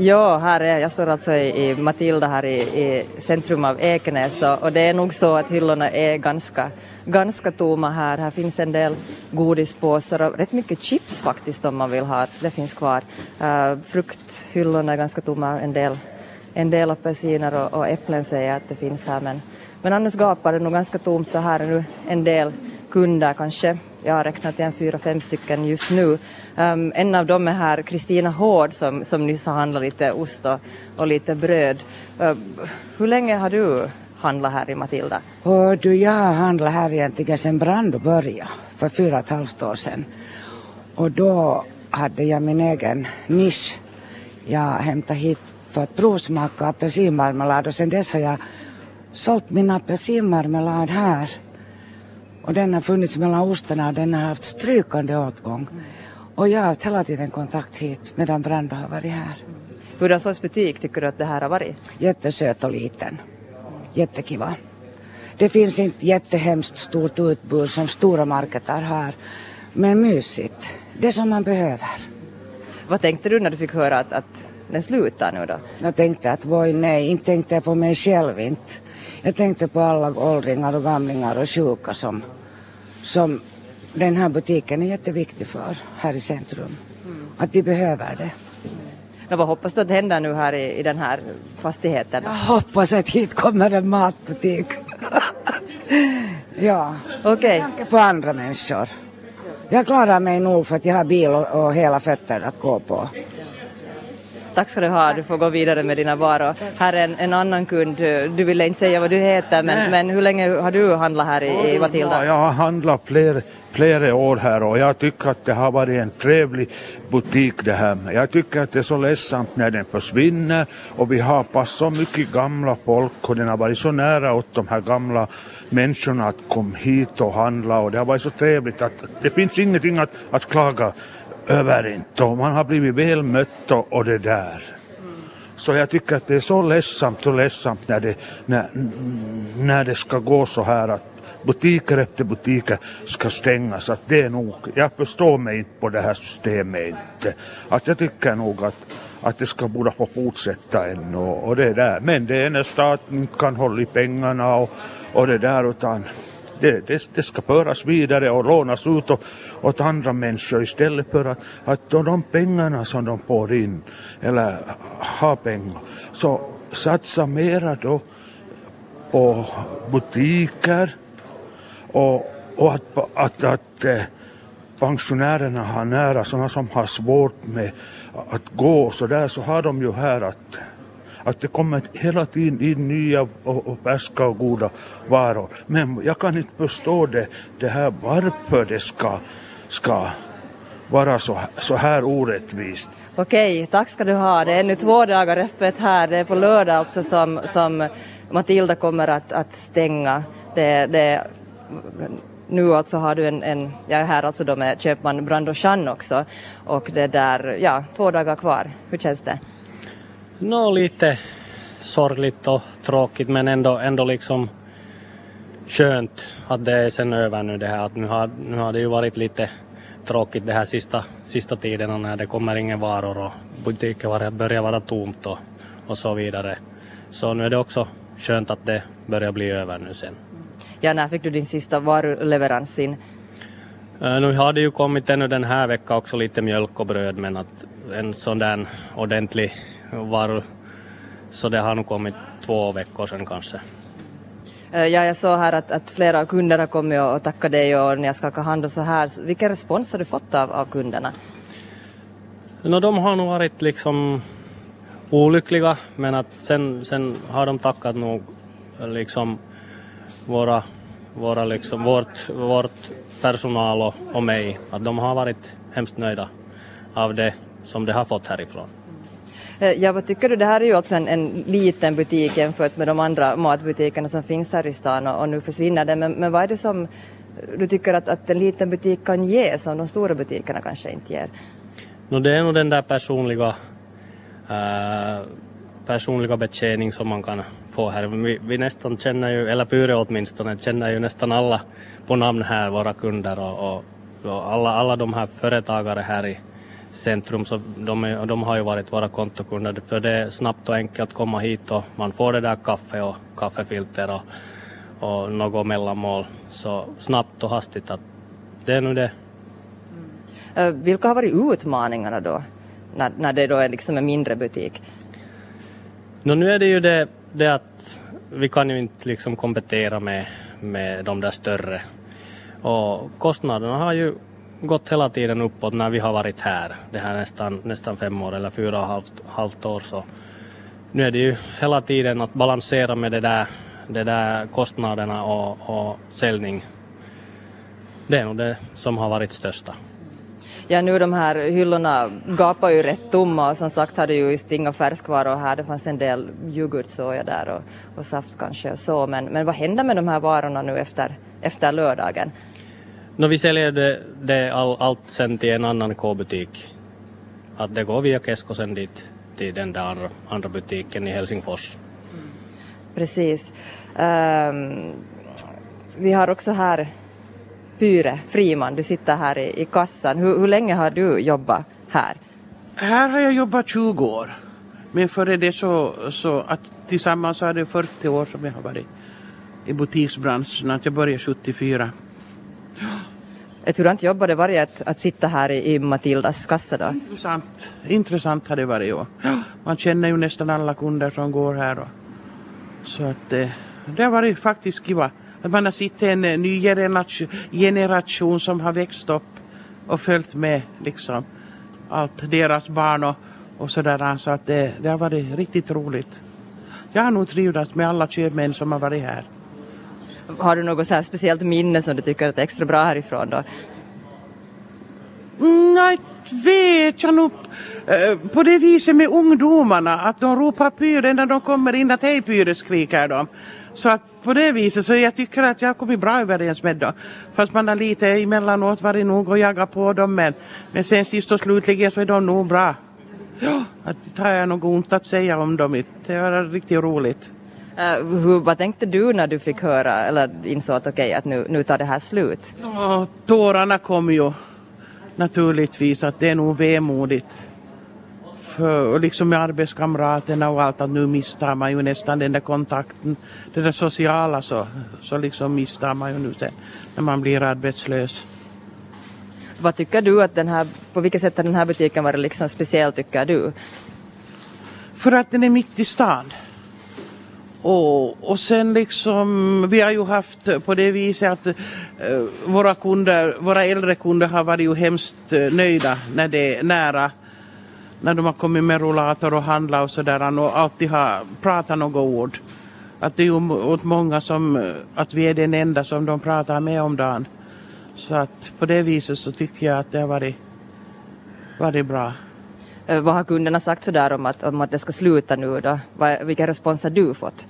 Ja, här är jag står alltså i, i Matilda här i, i centrum av Ekenäs och, och det är nog så att hyllorna är ganska, ganska tomma här. Här finns en del godispåsar och rätt mycket chips faktiskt om man vill ha. Det finns kvar. Uh, frukthyllorna är ganska tomma, en del, en del apelsiner och, och äpplen säger att det finns här men, men annars gapar det nog ganska tomt och här är nu en del kunder kanske jag har räknat igen fyra, fem stycken just nu. Um, en av dem är här Kristina Hård som, som nyss har handlat lite ost och, och lite bröd. Uh, hur länge har du handlat här i Matilda? Och du, jag har handlat här egentligen sedan Brando började för fyra och ett halvt år sedan. Och då hade jag min egen nisch. Jag hämtade hit för att provsmaka apelsinmarmelad och sedan dess har jag sålt min apelsinmarmelad här och den har funnits mellan ostarna och den har haft strykande åtgång. Och jag har haft hela tiden kontakt hit medan Brando har varit här. Hur sorts butik tycker du att det här har varit? Jättesöt och liten. Jättekiva. Det finns inte jättehemskt stort utbud som stora marketer har. Men mysigt. Det som man behöver. Vad tänkte du när du fick höra att, att den slutar nu då? Jag tänkte att voi nej, inte tänkte jag på mig själv inte. Jag tänkte på alla åldringar och gamlingar och sjuka som som den här butiken är jätteviktig för här i centrum. Mm. Att de behöver det. No, vad hoppas du att händer nu här i, i den här fastigheten? Jag hoppas att hit kommer en matbutik. ja, okej. Okay. på andra människor. Jag klarar mig nog för att jag har bil och, och hela fötter att gå på. Tack ska du ha, du får gå vidare med dina varor. Här är en, en annan kund, du ville inte säga vad du heter men, men hur länge har du handlat här i, i Matilda? Jag har handlat flera, flera år här och jag tycker att det har varit en trevlig butik det här. Jag tycker att det är så ledsamt när den försvinner och vi har pass så mycket gamla folk och den har varit så nära åt de här gamla människorna att komma hit och handla och det har varit så trevligt att det finns ingenting att, att klaga över inte och man har blivit väl mött och, och det där. Så jag tycker att det är så ledsamt och ledsamt när det, när, när det ska gå så här att butiker efter butiker ska stängas. Att det är nog, jag förstår mig inte på det här systemet inte. Att jag tycker nog att, att det ska borde få fortsätta ännu och, och det där. Men det är när staten inte kan hålla i pengarna och, och det där utan det, det, det ska föras vidare och lånas ut och, åt andra människor istället för att, att de pengarna som de får in eller har pengar så satsa mera då på butiker och, och att, att, att eh, pensionärerna har nära sådana som har svårt med att gå så där så har de ju här att att det kommer hela tiden in nya och, och färska och goda varor. Men jag kan inte förstå det, det här varför det ska, ska vara så, så här orättvist. Okej, tack ska du ha. Det är nu två dagar öppet här. Det är på lördag alltså som, som Matilda kommer att, att stänga. Det, det, nu alltså har du en, en, jag är här alltså då med köpman Brando Chan också och det där, ja, två dagar kvar. Hur känns det? Nå, lite sorgligt och tråkigt men ändå, ändå liksom skönt att det är sen över nu det här. Att nu, har, nu har det ju varit lite tråkigt det här sista, sista tiden när det kommer inga varor och butiker börjar vara tomt och, och så vidare. Så nu är det också skönt att det börjar bli över nu sen. Ja, när fick du din sista varuleverans in? Uh, nu har det ju kommit ännu den här veckan också lite mjölk och bröd men att en sån där ordentlig var så det har nog kommit två veckor sedan kanske. Eh, ja, jag såg här att, att flera kunder har kommit och tackat dig och ni har skakat hand och så här. Vilken respons har du fått av, av kunderna? No, de har nog varit liksom olyckliga men att sen, sen har de tackat nog liksom våra, våra liksom, vårt, vårt personal och, och mig. Att de har varit hemskt nöjda av det som de har fått härifrån. Eh, ja, vad tycker du? Det här är ju alltså en, en liten butik jämfört med de andra matbutikerna som finns här i stan och, och nu försvinner den, Men, men vad är det som du tycker att, att en liten butik kan ge som de stora butikerna kanske inte ger? No, det är nog den där personliga, äh, personliga betjäning som man kan få här. Vi, vi nästan känner ju, eller Pyre åtminstone, känner ju nästan alla på namn här, våra kunder och, och, och alla, alla de här företagare här i centrum så de, de har ju varit våra kontokunder för det är snabbt och enkelt att komma hit och man får det där kaffe och kaffefilter och, och något mellanmål så snabbt och hastigt att det är nu det. Eh, Vilka har varit utmaningarna då? När, när det då är liksom en mindre butik? Nå, nu är det ju det, det att vi kan ju inte liksom kompetera med, med de där större. Och kostnaderna har ju gått hela tiden uppåt när vi har varit här. Det här nästan, nästan fem år eller fyra och ett halvt, halvt år. Så nu är det ju hela tiden att balansera med det där, det där kostnaderna och, och säljning. Det är nog det som har varit största. Ja, nu de här hyllorna gapar ju rätt tomma och som sagt hade ju just inga färskvaror här. Det fanns en del yoghurt såg jag där och, och saft kanske och så. Men, men vad händer med de här varorna nu efter, efter lördagen? Nå, vi säljer det, det all, allt sen till en annan K-butik. Att det går via Kesko sen dit till den där andra, andra butiken i Helsingfors. Precis. Ehm, vi har också här Pyre Friman, du sitter här i, i kassan. Hur, hur länge har du jobbat här? Här har jag jobbat 20 år. Men före det så, så att tillsammans så är det 40 år som jag har varit i butiksbranschen. Att jag började 74. Ett hurdant jobb det varit att, att sitta här i, i Matildas kassa då? Intressant. Intressant har det varit. Ja. Man känner ju nästan alla kunder som går här. Och, så att eh, det har varit faktiskt kiva. Att man har sett en eh, ny generation, generation som har växt upp och följt med liksom allt deras barn och, och sådär. Så att det, det har varit riktigt roligt. Jag har nog trivts med alla köpmän som har varit här. Har du något så här speciellt minne som du tycker är extra bra härifrån då? Nej, vet jag nog. Eh, på det viset med ungdomarna, att de ropar pyre när de kommer in, att hej pyre skriker de. Så att på det viset så jag tycker att jag har kommit bra överens med dem. Fast man har lite emellanåt varit nog och jagat på dem men, men sen sist och slutligen så är de nog bra. Ja, att det har jag nog ont att säga om dem. Det var riktigt roligt. Eh, hur, vad tänkte du när du fick höra eller insåg att okej, att nu, nu tar det här slut? Och tårarna kom ju naturligtvis att det är nog vemodigt. För, och liksom med arbetskamraterna och allt att nu mistar man ju nästan den där kontakten. Det där sociala så, så liksom mistar man ju nu sen när man blir arbetslös. Vad tycker du att den här, på vilket sätt har den här butiken varit liksom speciell tycker du? För att den är mitt i stan. Och, och sen liksom, vi har ju haft på det viset att eh, våra kunder, våra äldre kunder har varit ju hemskt eh, nöjda när det är nära. När de har kommit med rullator och handlat och sådär och alltid har pratat några ord. Att det är ju åt många som, eh, att vi är den enda som de pratar med om dagen. Så att på det viset så tycker jag att det har varit, varit bra. Eh, vad har kunderna sagt sådär om att, om att det ska sluta nu då? Vad, vilken respons har du fått?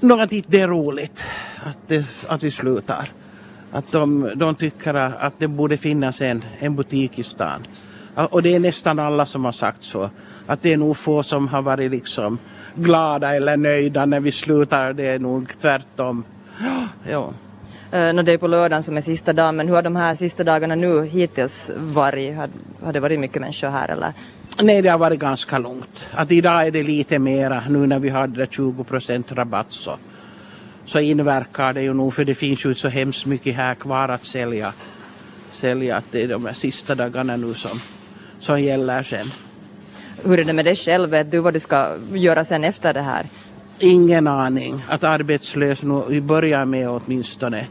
Nå, att inte det är roligt att, det, att vi slutar. Att de, de tycker att det borde finnas en, en butik i stan. Och det är nästan alla som har sagt så. Att det är nog få som har varit liksom glada eller nöjda när vi slutar. Det är nog tvärtom. Ja. Uh, no, det är på lördagen som är sista dagen, men hur har de här sista dagarna nu hittills varit? Har, har det varit mycket människor här eller? Nej, det har varit ganska långt. Att idag är det lite mera nu när vi där 20 procent rabatt så, så inverkar det ju nog för det finns ju så hemskt mycket här kvar att sälja. Sälja att det är de här sista dagarna nu som, som gäller sen. Hur är det med dig själv? Vet du vad du ska göra sen efter det här? Ingen aning. Att arbetslös nu, vi börjar med åtminstone.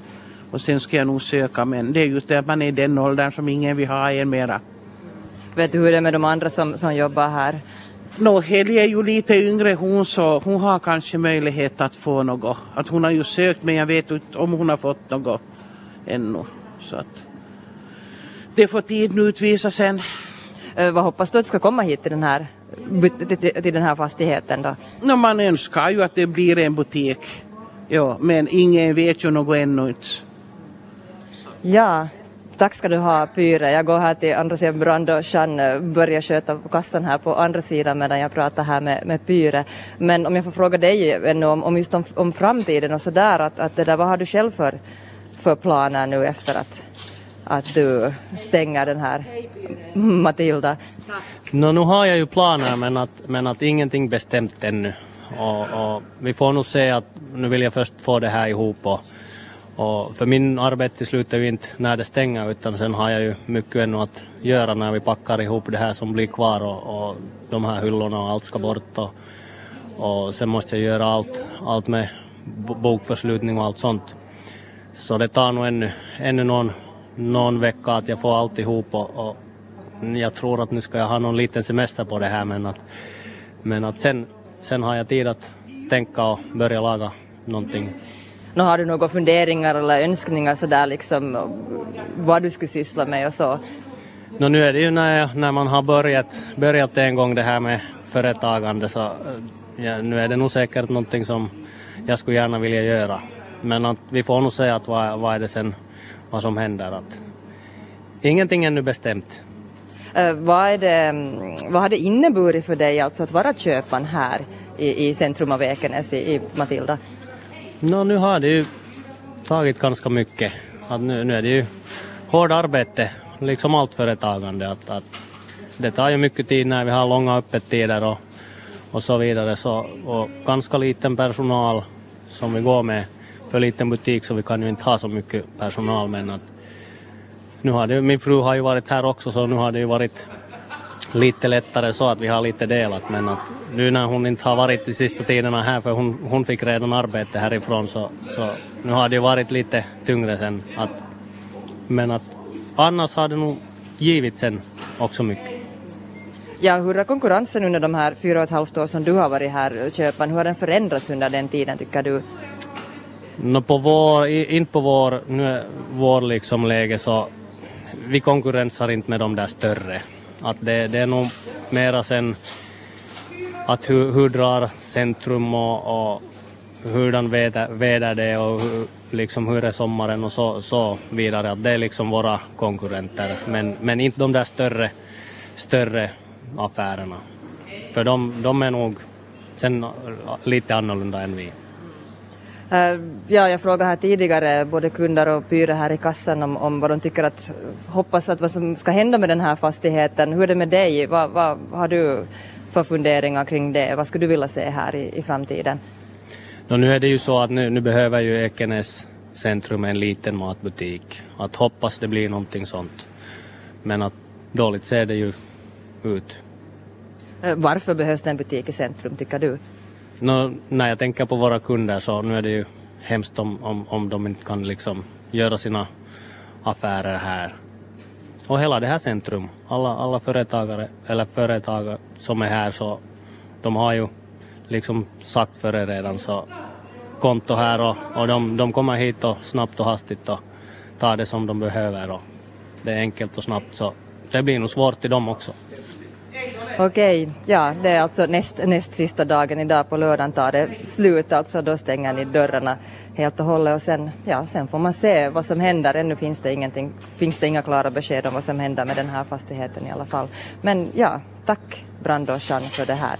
Och sen ska jag nog söka men det är just det att man är i den åldern som ingen vill ha en mera. Vet du hur det är med de andra som, som jobbar här? Nå, Helge är ju lite yngre hon så hon har kanske möjlighet att få något. Att hon har ju sökt men jag vet inte om hon har fått något ännu. Så att det får tiden utvisa sen. Uh, vad hoppas du att du ska komma hit till den här, till, den här fastigheten då? Nå, man önskar ju att det blir en butik. Ja, men ingen vet ju något ännu inte. Ja, tack ska du ha Pyre. Jag går här till andra sidan Brand och Jeanne börjar sköta kassan här på andra sidan medan jag pratar här med, med Pyre. Men om jag får fråga dig ännu om, om just om, om framtiden och sådär, att, att det där, vad har du själv för, för planer nu efter att, att du stänger den här Matilda? No, nu har jag ju planer men att, men att ingenting bestämt ännu. Och, och vi får nog se att nu vill jag först få det här ihop och, och för min arbete slutar ju inte när det stänger utan sen har jag ju mycket ännu att göra när vi packar ihop det här som blir kvar och, och de här hyllorna och allt ska bort och, och sen måste jag göra allt, allt med bokförslutning och allt sånt. Så det tar nog ännu, ännu någon, någon vecka att jag får allt ihop och, och jag tror att nu ska jag ha någon liten semester på det här men att, men att sen, sen har jag tid att tänka och börja laga någonting. Nu har du några funderingar eller önskningar sådär liksom vad du skulle syssla med och så? No, nu är det ju när, jag, när man har börjat, börjat en gång det här med företagande så ja, nu är det nog säkert någonting som jag skulle gärna vilja göra. Men att vi får nog se att vad, vad är det sen vad som händer. Att ingenting ännu bestämt. Uh, vad, är det, mm, vad har det inneburit för dig alltså att vara köpman här i, i centrum av Ekenäs i, i Matilda? No, nu har det ju tagit ganska mycket. Att nu, nu är det ju hårt arbete, liksom allt företagande. Att, att det tar ju mycket tid när vi har långa öppettider och, och så vidare. Så, och ganska liten personal som vi går med för liten butik så vi kan ju inte ha så mycket personal men att nu har det, min fru har ju varit här också så nu har det ju varit lite lättare så att vi har lite delat men att nu när hon inte har varit de sista tiderna här för hon, hon fick redan arbete härifrån så, så nu har det ju varit lite tyngre sen att men att annars har det nog givit sen också mycket. Ja, hur har konkurrensen under de här fyra och ett halvt år som du har varit här Köpan, hur har den förändrats under den tiden tycker du? No på vår, inte på vår, nu är vår liksom läge så vi konkurrensar inte med de där större. Att det, det är nog mera sen att hur, hur drar centrum och, och hurdan väder, väder det är och hur, liksom hur är sommaren och så, så vidare. Att det är liksom våra konkurrenter. Men, men inte de där större, större affärerna. För de, de är nog sen lite annorlunda än vi. Uh, ja, jag frågade här tidigare både kunder och pyre här i kassan om, om vad de tycker att, hoppas att vad som ska hända med den här fastigheten. Hur är det med dig? Vad, vad har du för funderingar kring det? Vad skulle du vilja se här i, i framtiden? No, nu är det ju så att nu, nu behöver ju Ekenäs centrum en liten matbutik. Att hoppas det blir någonting sånt. Men att dåligt ser det ju ut. Uh, varför behövs det en butik i centrum tycker du? No, när jag tänker på våra kunder så nu är det ju hemskt om, om, om de inte kan liksom göra sina affärer här. Och hela det här centrum, alla, alla företagare eller företag som är här så de har ju liksom sagt före redan så konto här och, och de, de kommer hit och snabbt och hastigt och tar det som de behöver och det är enkelt och snabbt så det blir nog svårt till dem också. Okej, ja det är alltså näst, näst sista dagen idag på lördagen tar det slut alltså då stänger ni dörrarna helt och hållet och sen, ja, sen får man se vad som händer. Ännu finns det, ingenting, finns det inga klara besked om vad som händer med den här fastigheten i alla fall. Men ja, tack Brando för det här.